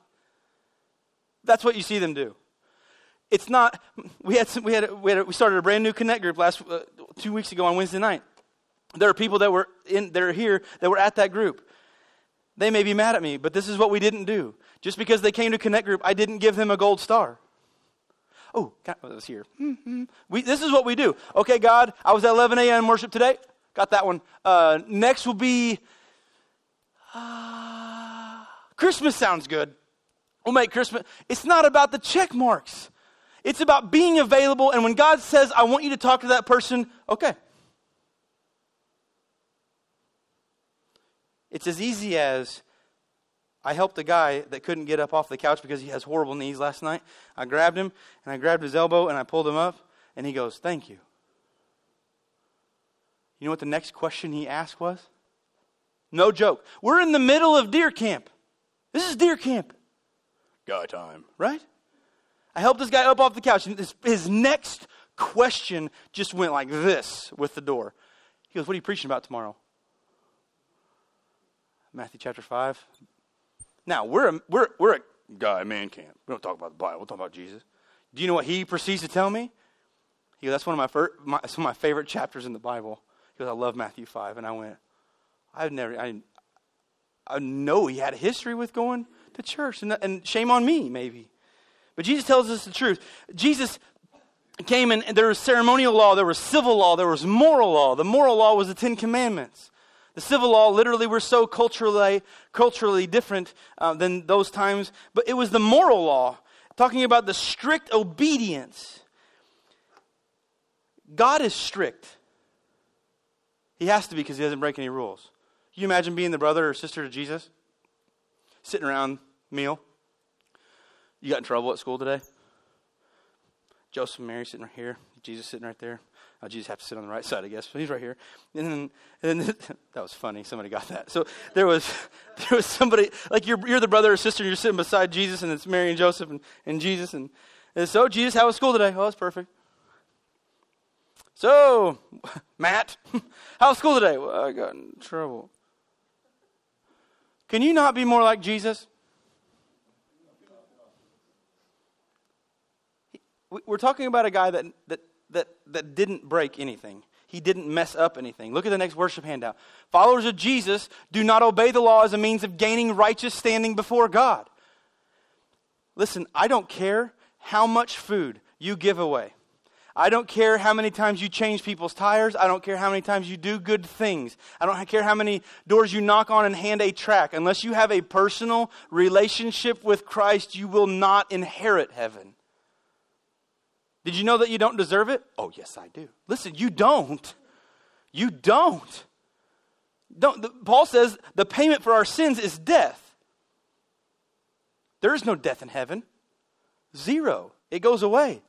That's what you see them do. It's not. We had some, we had we had we started a brand new connect group last uh, two weeks ago on Wednesday night. There are people that were in that are here that were at that group. They may be mad at me, but this is what we didn't do. Just because they came to connect group, I didn't give them a gold star. Oh, God was here. Mm-hmm. We, this is what we do. Okay, God, I was at 11 a.m. worship today. Got that one. Uh, next will be uh, Christmas sounds good. We'll make Christmas. It's not about the check marks. It's about being available. And when God says, I want you to talk to that person, okay. It's as easy as I helped a guy that couldn't get up off the couch because he has horrible knees last night. I grabbed him and I grabbed his elbow and I pulled him up and he goes, Thank you. You know what the next question he asked was? No joke. We're in the middle of deer camp. This is deer camp. Guy time, right? I helped this guy up off the couch and his, his next question just went like this with the door. He goes, What are you preaching about tomorrow? Matthew chapter 5, now, we're a, we're, we're a guy man camp. We don't talk about the Bible. We'll talk about Jesus. Do you know what he proceeds to tell me? He goes, that's one of my, first, my, some of my favorite chapters in the Bible. He goes, I love Matthew 5. And I went, I've never, I, I know he had a history with going to church. And, and shame on me, maybe. But Jesus tells us the truth. Jesus came and there was ceremonial law, there was civil law, there was moral law. The moral law was the Ten Commandments. The civil law, literally, we're so culturally, culturally different uh, than those times, but it was the moral law, talking about the strict obedience. God is strict. He has to be because he doesn't break any rules. You imagine being the brother or sister to Jesus? Sitting around, meal. You got in trouble at school today? Joseph and Mary sitting right here, Jesus sitting right there. Jesus have to sit on the right side, I guess. But he's right here. And then, and then that was funny. Somebody got that. So there was there was somebody like you're you're the brother or sister. And you're sitting beside Jesus, and it's Mary and Joseph and, and Jesus. And, and so Jesus, how was school today? Oh, it's perfect. So Matt, how was school today? Well, I got in trouble. Can you not be more like Jesus? We're talking about a guy that, that, that, that didn't break anything. He didn't mess up anything. Look at the next worship handout. Followers of Jesus do not obey the law as a means of gaining righteous standing before God. Listen, I don't care how much food you give away. I don't care how many times you change people's tires. I don't care how many times you do good things. I don't care how many doors you knock on and hand a track. Unless you have a personal relationship with Christ, you will not inherit heaven. Did you know that you don't deserve it? Oh, yes, I do. Listen, you don't. You don't. Don't the, Paul says the payment for our sins is death. There is no death in heaven. Zero. It goes away.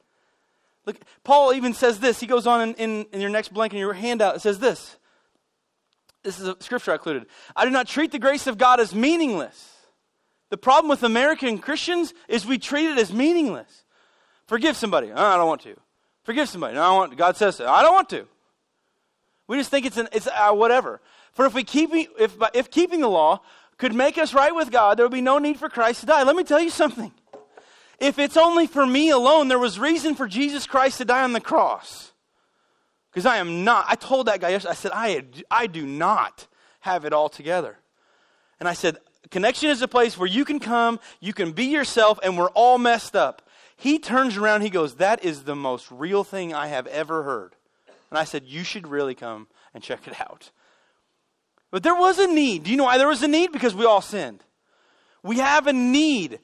Look, Paul even says this. He goes on in, in, in your next blank in your handout. It says this. This is a scripture I included. I do not treat the grace of God as meaningless. The problem with American Christians is we treat it as meaningless. Forgive somebody. Oh, I don't want to. Forgive somebody. No, I want. God says so. I don't want to. We just think it's an it's uh, whatever. For if we keep if if keeping the law could make us right with God, there would be no need for Christ to die. Let me tell you something. If it's only for me alone, there was reason for Jesus Christ to die on the cross. Because I am not. I told that guy yesterday. I said I I do not have it all together. And I said connection is a place where you can come, you can be yourself, and we're all messed up. He turns around, he goes, That is the most real thing I have ever heard. And I said, You should really come and check it out. But there was a need. Do you know why there was a need? Because we all sinned. We have a need.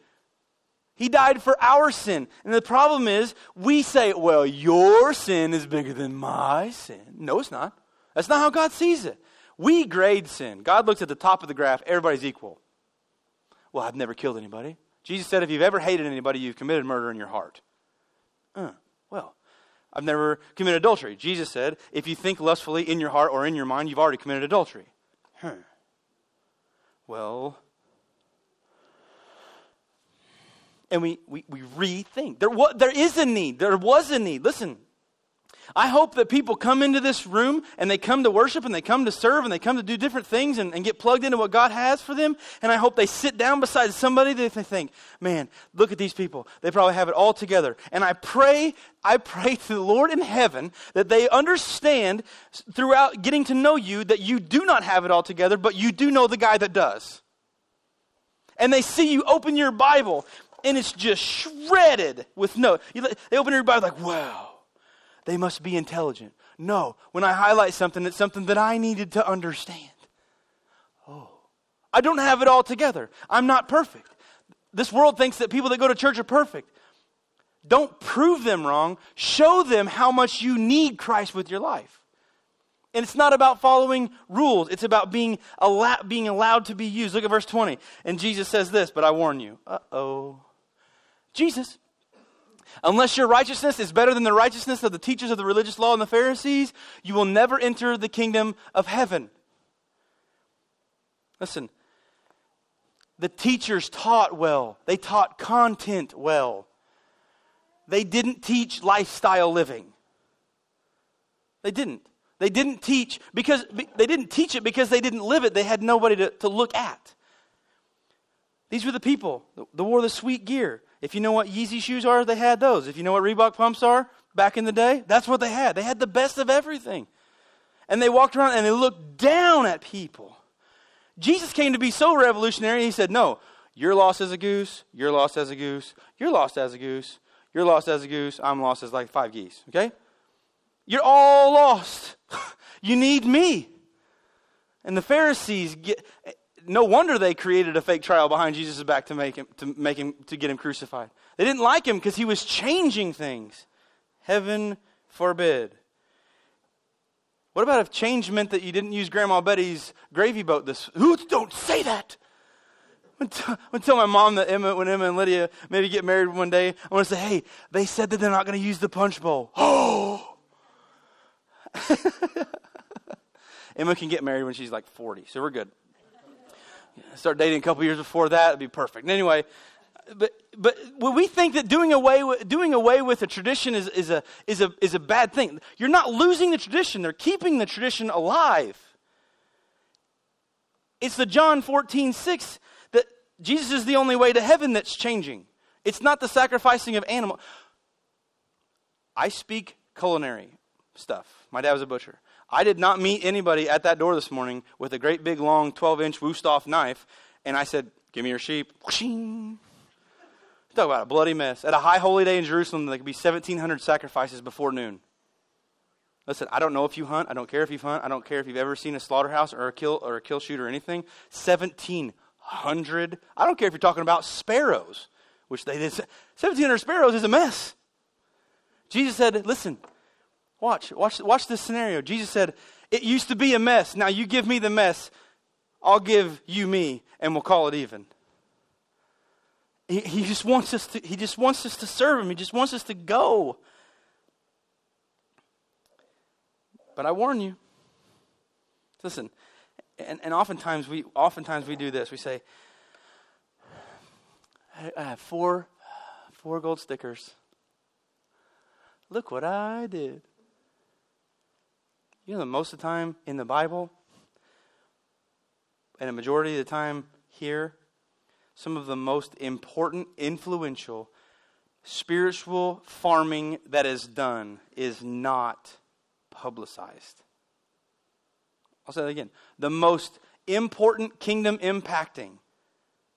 He died for our sin. And the problem is, we say, well, your sin is bigger than my sin. No, it's not. That's not how God sees it. We grade sin. God looks at the top of the graph, everybody's equal. Well, I've never killed anybody. Jesus said, if you've ever hated anybody, you've committed murder in your heart. Uh, well, I've never committed adultery. Jesus said, if you think lustfully in your heart or in your mind, you've already committed adultery. Huh. Well, and we, we, we rethink. There, there is a need. There was a need. Listen, I hope that people come into this room and they come to worship and they come to serve and they come to do different things and, and, get plugged into what God has for them. And I hope they sit down beside somebody that they think, man, look at these people. They probably have it all together. And I pray, I pray to the Lord in heaven that they understand throughout getting to know you that you do not have it all together, but you do know the guy that does. And they see you open your Bible and it's just shredded with notes. They open your Bible like, wow they must be intelligent. No, when I highlight something, it's something that I needed to understand. Oh, I don't have it all together. I'm not perfect. This world thinks that people that go to church are perfect. Don't prove them wrong. Show them how much you need Christ with your life. And it's not about following rules, it's about being, being allowed to be used. Look at verse 20. And Jesus says this, but I warn you. Uh oh. Jesus, Unless your righteousness is better than the righteousness of the teachers of the religious law and the Pharisees, you will never enter the kingdom of heaven. Listen, the teachers taught well, they taught content well. They didn't teach lifestyle living. They didn't. They didn't teach because they didn't teach it because they didn't live it. They had nobody to, to look at. These were the people that wore the sweet gear. If you know what Yeezy shoes are, they had those. If you know what Reebok pumps are back in the day, that's what they had. They had the best of everything. And they walked around and they looked down at people. Jesus came to be so revolutionary, he said, No, you're lost as a goose, you're lost as a goose, you're lost as a goose, you're lost as a goose, I'm lost as like five geese, okay? You're all lost. you need me. And the Pharisees get, no wonder they created a fake trial behind Jesus' back to make him to make him to get him crucified. They didn't like him because he was changing things. Heaven forbid. What about if change meant that you didn't use Grandma Betty's gravy boat this who don't say that? I'm to tell my mom that Emma, when Emma and Lydia maybe get married one day, I want to say, hey, they said that they're not going to use the punch bowl. Oh! Emma can get married when she's like 40, so we're good. Start dating a couple years before that, it'd be perfect. Anyway, but but we think that doing away with, doing away with a tradition is, is, a, is, a, is a bad thing, you're not losing the tradition, they're keeping the tradition alive. It's the John 14, 6 that Jesus is the only way to heaven that's changing. It's not the sacrificing of animal. I speak culinary stuff. My dad was a butcher. I did not meet anybody at that door this morning with a great big long 12 inch Wusthof knife, and I said, Give me your sheep. Talk about a bloody mess. At a high holy day in Jerusalem, there could be 1,700 sacrifices before noon. Listen, I don't know if you hunt. I don't care if you hunt. I don't care if you've ever seen a slaughterhouse or a kill or a kill chute or anything. 1,700. I don't care if you're talking about sparrows, which they did. 1,700 sparrows is a mess. Jesus said, listen, Watch, watch, watch this scenario. Jesus said, It used to be a mess. Now you give me the mess. I'll give you me, and we'll call it even. He, he just wants us to, he just wants us to serve him. He just wants us to go. But I warn you. Listen, and, and oftentimes we oftentimes we do this. We say, I have four four gold stickers. Look what I did. You know, most of the time in the Bible, and a majority of the time here, some of the most important, influential, spiritual farming that is done is not publicized. I'll say that again. The most important kingdom impacting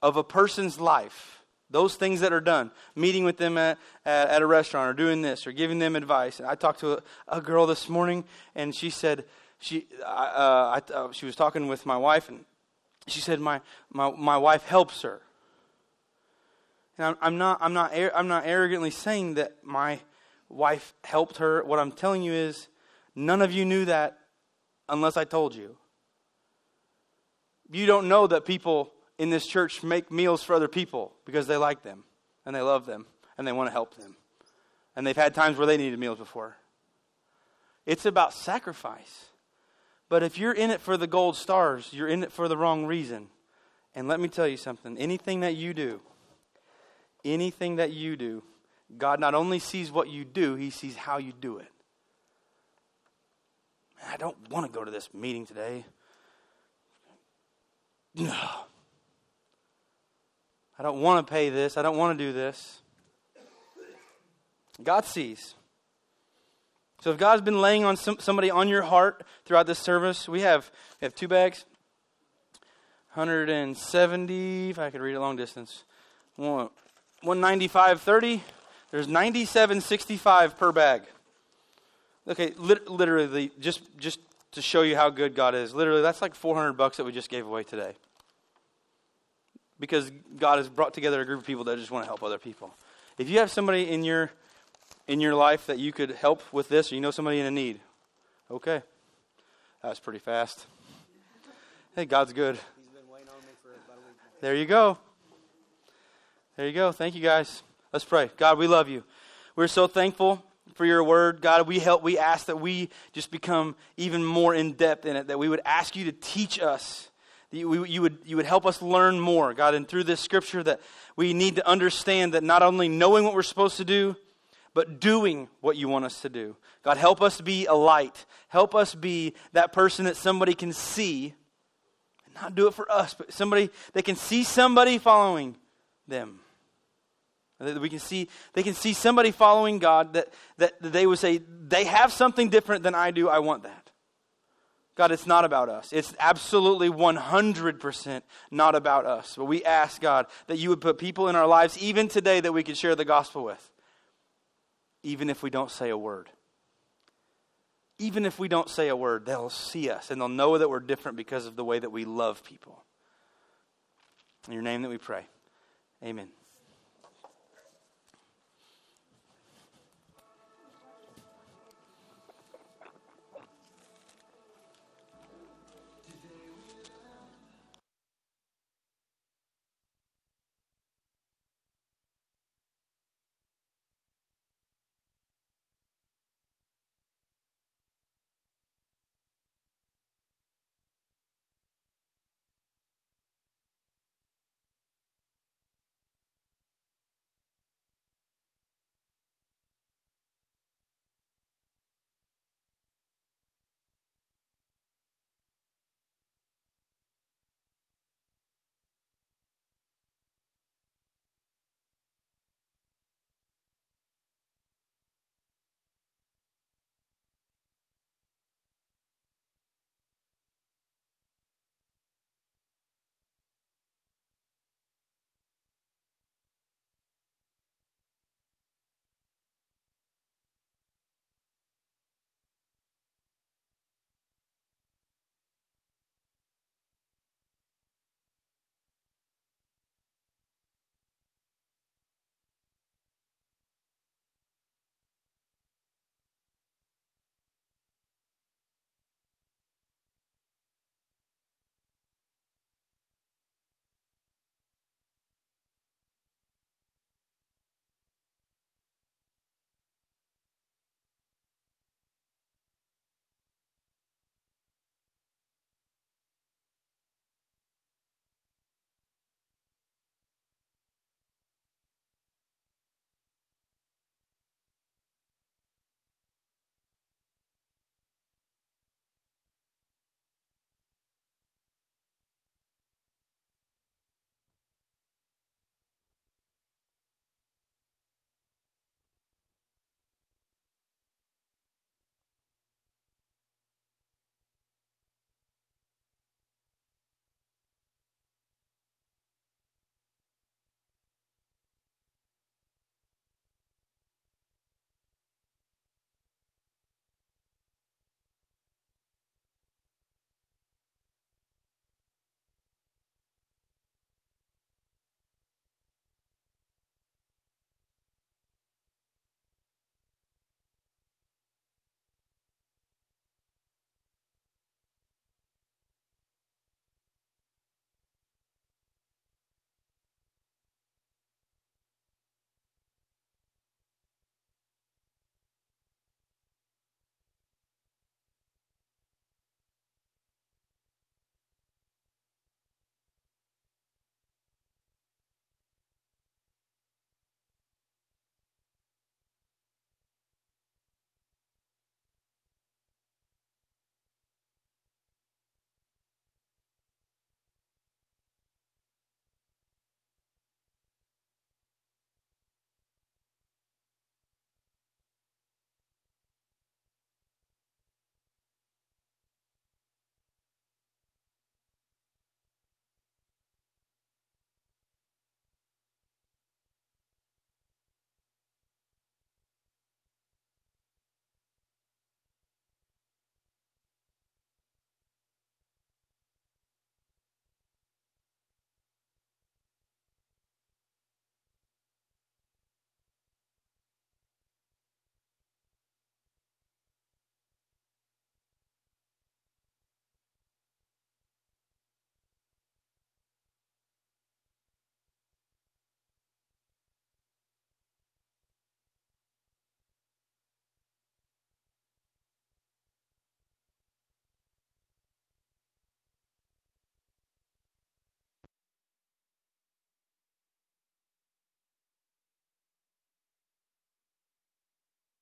of a person's life those things that are done, meeting with them at, at, at, a restaurant or doing this or giving them advice. And I talked to a, a girl this morning and she said, she, uh, I, uh, she was talking with my wife and she said, my, my, my wife helps her. And I'm, I'm, not, I'm, not, I'm not arrogantly saying that my wife helped her. What I'm telling you is, none of you knew that unless I told you. You don't know that people in this church make meals for other people because they like them and they love them and they want to help them. And they've had times where they needed meals before. It's about sacrifice. But if you're in it for the gold stars, you're in it for the wrong reason. And let me tell you something anything that you do, anything that you do, God not only sees what you do, He sees how you do it. I don't want to go to this meeting today. No. I don't want to pay this. I don't want to do this. God sees. So if God's been laying on some, somebody on your heart throughout this service, we have we have two bags. 170, if I could read it long distance. 195.30. There's 97.65 per bag. Okay, lit, literally, just just to show you how good God is. Literally, that's like 400 bucks that we just gave away today because God has brought together a group of people that just want to help other people. If you have somebody in your in your life that you could help with this, or you know somebody in a need, okay, that was pretty fast. Hey, God's good. There you go. There you go. Thank you, guys. Let's pray. God, we love you. We're so thankful for your word. God, we help. We ask that we just become even more in depth in it. That we would ask you to teach us you, you, would, you would help us learn more, God, and through this scripture that we need to understand that not only knowing what we're supposed to do, but doing what you want us to do. God, help us be a light. Help us be that person that somebody can see, and not do it for us, but somebody they can see somebody following them. That we can see they can see somebody following God that, that they would say, they have something different than I do, I want that. God, it's not about us. It's absolutely 100% not about us. But we ask, God, that you would put people in our lives, even today, that we could share the gospel with, even if we don't say a word. even if we don't say a word, they'll see us and they'll know that we're different because of the way that we love people. In your name that we pray. Amen.